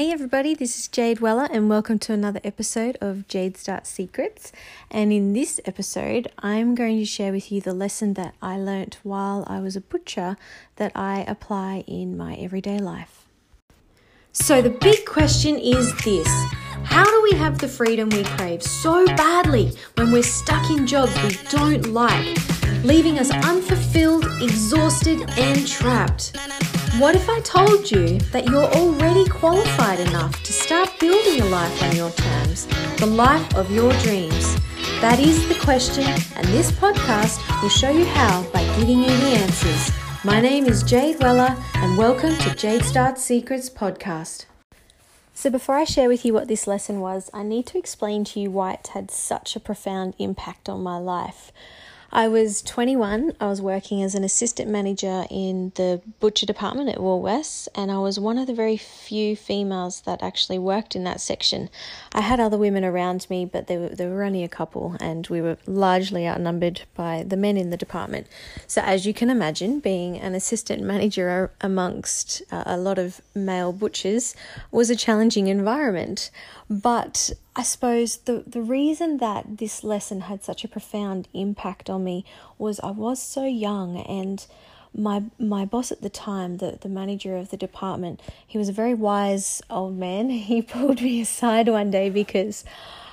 Hey everybody, this is Jade Weller, and welcome to another episode of Jade Start Secrets. And in this episode, I'm going to share with you the lesson that I learnt while I was a butcher that I apply in my everyday life. So, the big question is this How do we have the freedom we crave so badly when we're stuck in jobs we don't like, leaving us unfulfilled, exhausted, and trapped? What if I told you that you're already qualified enough to start building a life on your terms, the life of your dreams? That is the question, and this podcast will show you how by giving you the answers. My name is Jade Weller, and welcome to Jade Start Secrets podcast. So, before I share with you what this lesson was, I need to explain to you why it's had such a profound impact on my life. I was 21. I was working as an assistant manager in the butcher department at Woolworths, and I was one of the very few females that actually worked in that section. I had other women around me, but there were, there were only a couple, and we were largely outnumbered by the men in the department. So, as you can imagine, being an assistant manager amongst a lot of male butchers was a challenging environment. But I suppose the, the reason that this lesson had such a profound impact on me was I was so young and my my boss at the time, the, the manager of the department, he was a very wise old man. He pulled me aside one day because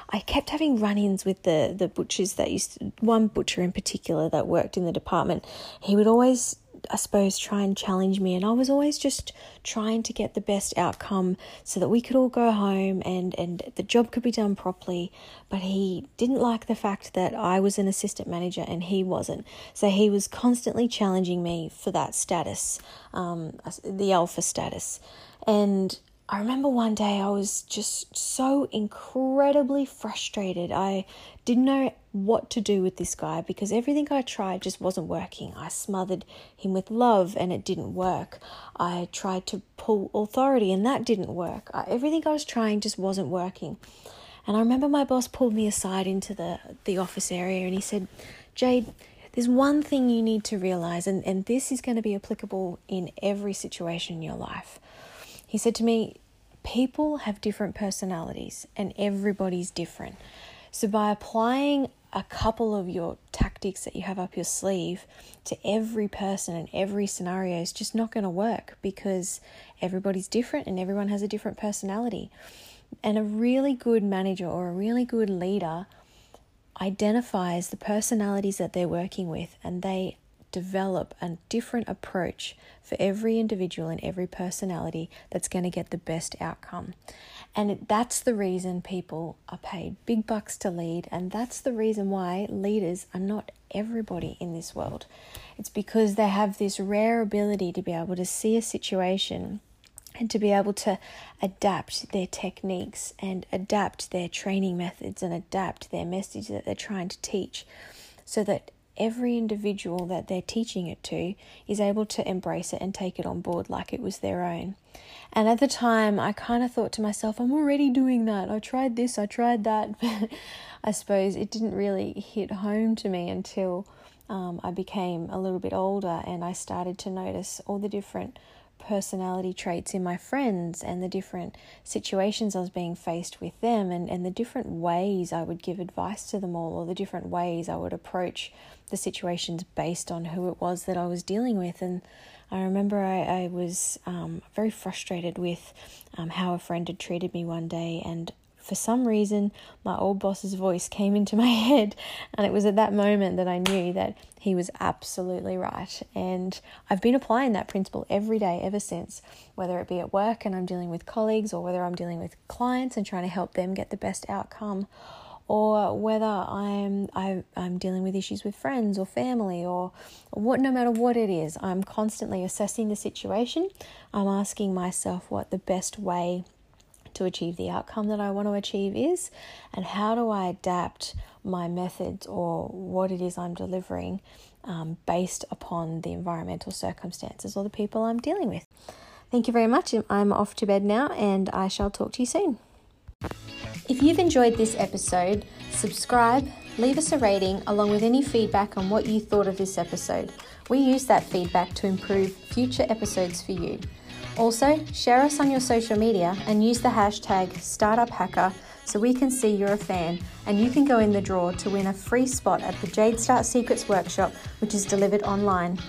I kept having run ins with the, the butchers that used to, one butcher in particular that worked in the department. He would always I suppose, try and challenge me. And I was always just trying to get the best outcome so that we could all go home and, and the job could be done properly. But he didn't like the fact that I was an assistant manager and he wasn't. So he was constantly challenging me for that status, um, the alpha status. And I remember one day I was just so incredibly frustrated. I didn't know what to do with this guy because everything I tried just wasn't working. I smothered him with love and it didn't work. I tried to pull authority and that didn't work. I, everything I was trying just wasn't working. And I remember my boss pulled me aside into the, the office area and he said, Jade, there's one thing you need to realize, and, and this is going to be applicable in every situation in your life. He said to me, People have different personalities and everybody's different. So, by applying a couple of your tactics that you have up your sleeve to every person and every scenario is just not going to work because everybody's different and everyone has a different personality. And a really good manager or a really good leader identifies the personalities that they're working with and they develop a different approach for every individual and every personality that's going to get the best outcome. And that's the reason people are paid big bucks to lead, and that's the reason why leaders are not everybody in this world. It's because they have this rare ability to be able to see a situation and to be able to adapt their techniques and adapt their training methods and adapt their message that they're trying to teach so that every individual that they're teaching it to is able to embrace it and take it on board like it was their own. And at the time, I kind of thought to myself, I'm already doing that. I tried this, I tried that. But I suppose it didn't really hit home to me until um, I became a little bit older and I started to notice all the different personality traits in my friends and the different situations I was being faced with them and, and the different ways I would give advice to them all or the different ways I would approach the situations based on who it was that I was dealing with. And I remember I, I was um, very frustrated with um, how a friend had treated me one day and for some reason, my old boss's voice came into my head, and it was at that moment that I knew that he was absolutely right. And I've been applying that principle every day ever since, whether it be at work and I'm dealing with colleagues, or whether I'm dealing with clients and trying to help them get the best outcome, or whether I'm I, I'm dealing with issues with friends or family or what no matter what it is I'm constantly assessing the situation I'm asking myself what the best way to achieve the outcome that I want to achieve is, and how do I adapt my methods or what it is I'm delivering um, based upon the environmental circumstances or the people I'm dealing with. Thank you very much. I'm off to bed now, and I shall talk to you soon. If you've enjoyed this episode, subscribe, leave us a rating along with any feedback on what you thought of this episode. We use that feedback to improve future episodes for you. Also, share us on your social media and use the hashtag StartupHacker so we can see you're a fan and you can go in the draw to win a free spot at the Jade Start Secrets workshop, which is delivered online.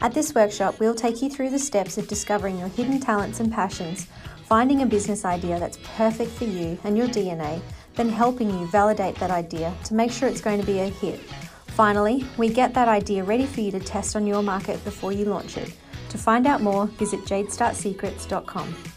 At this workshop, we'll take you through the steps of discovering your hidden talents and passions, finding a business idea that's perfect for you and your DNA, then helping you validate that idea to make sure it's going to be a hit. Finally, we get that idea ready for you to test on your market before you launch it. To find out more, visit jadestartsecrets.com.